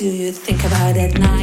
do you think about at night?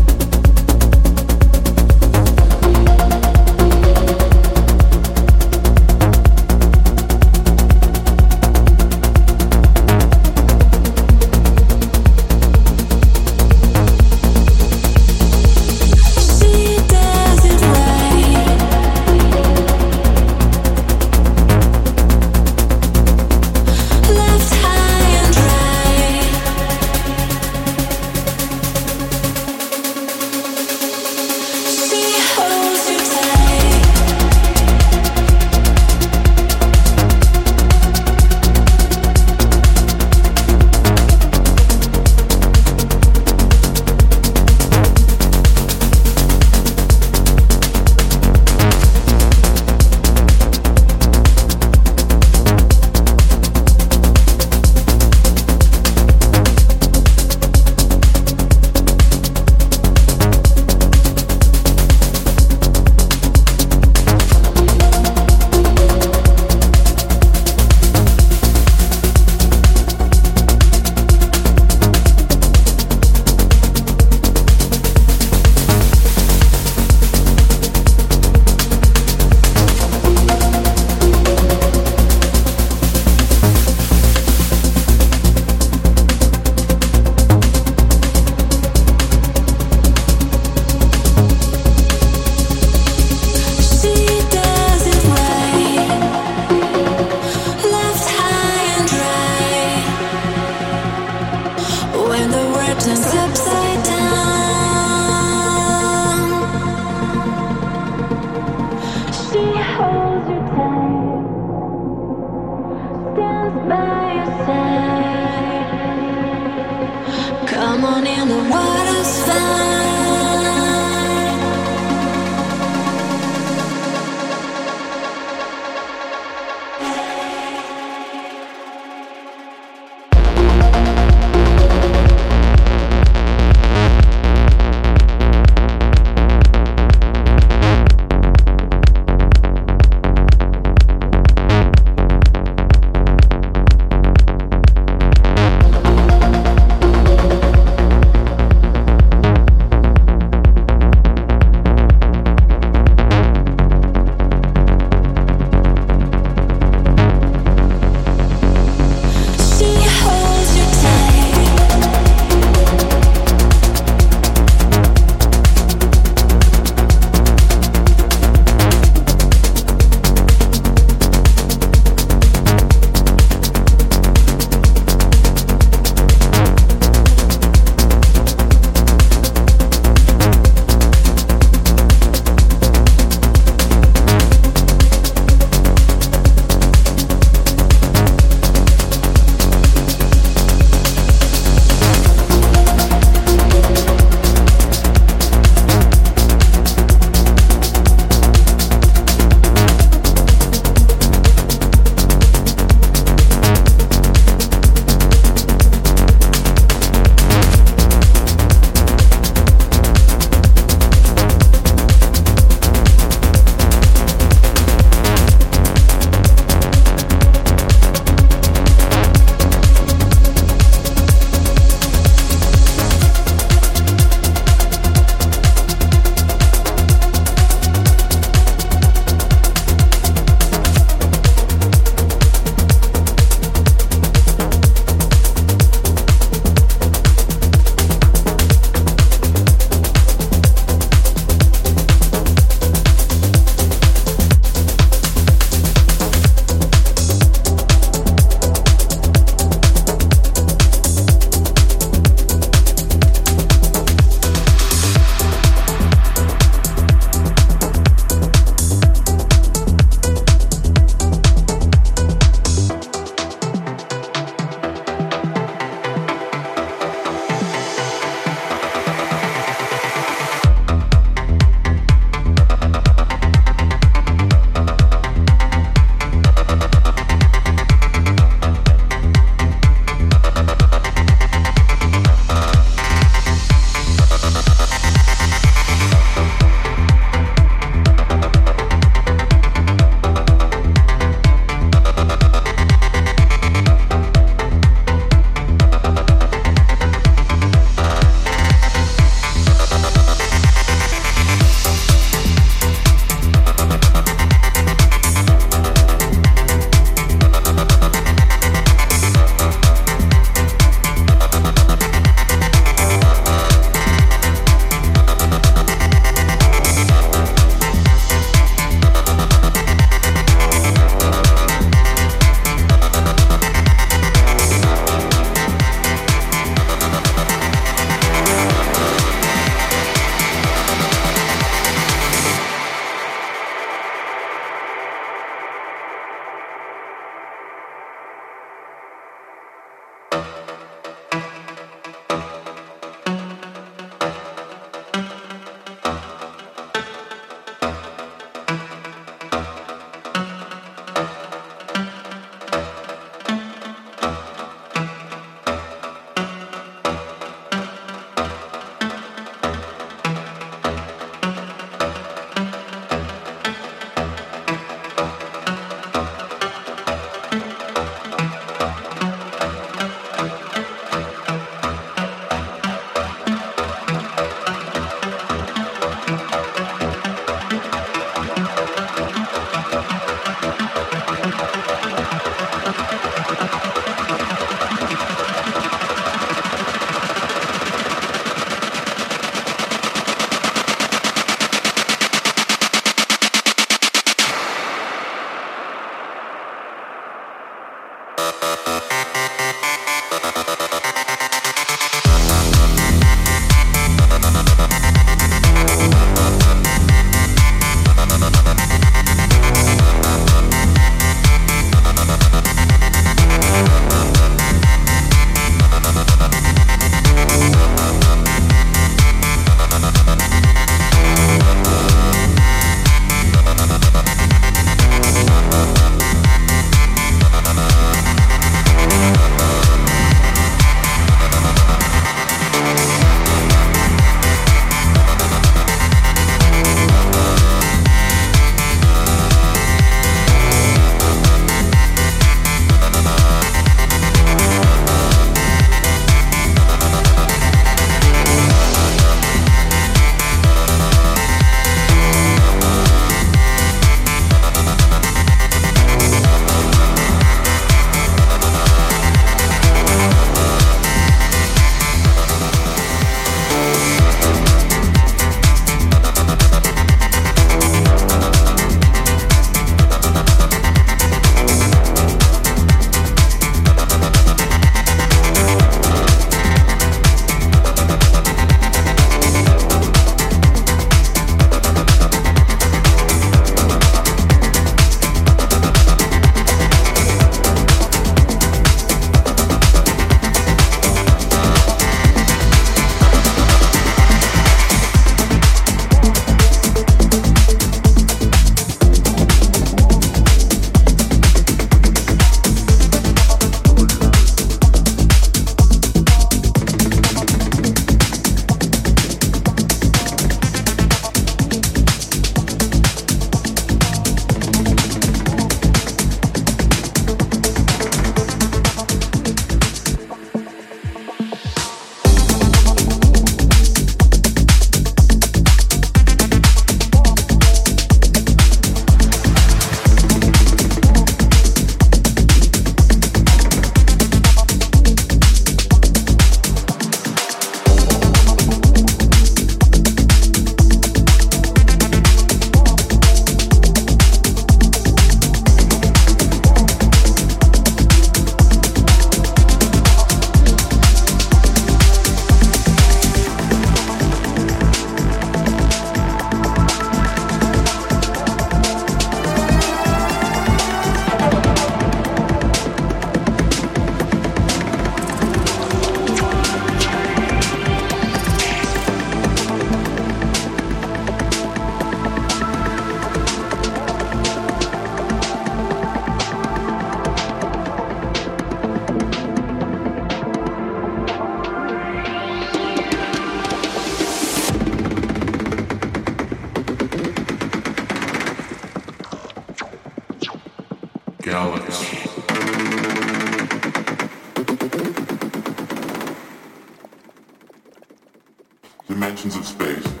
dimensions of space.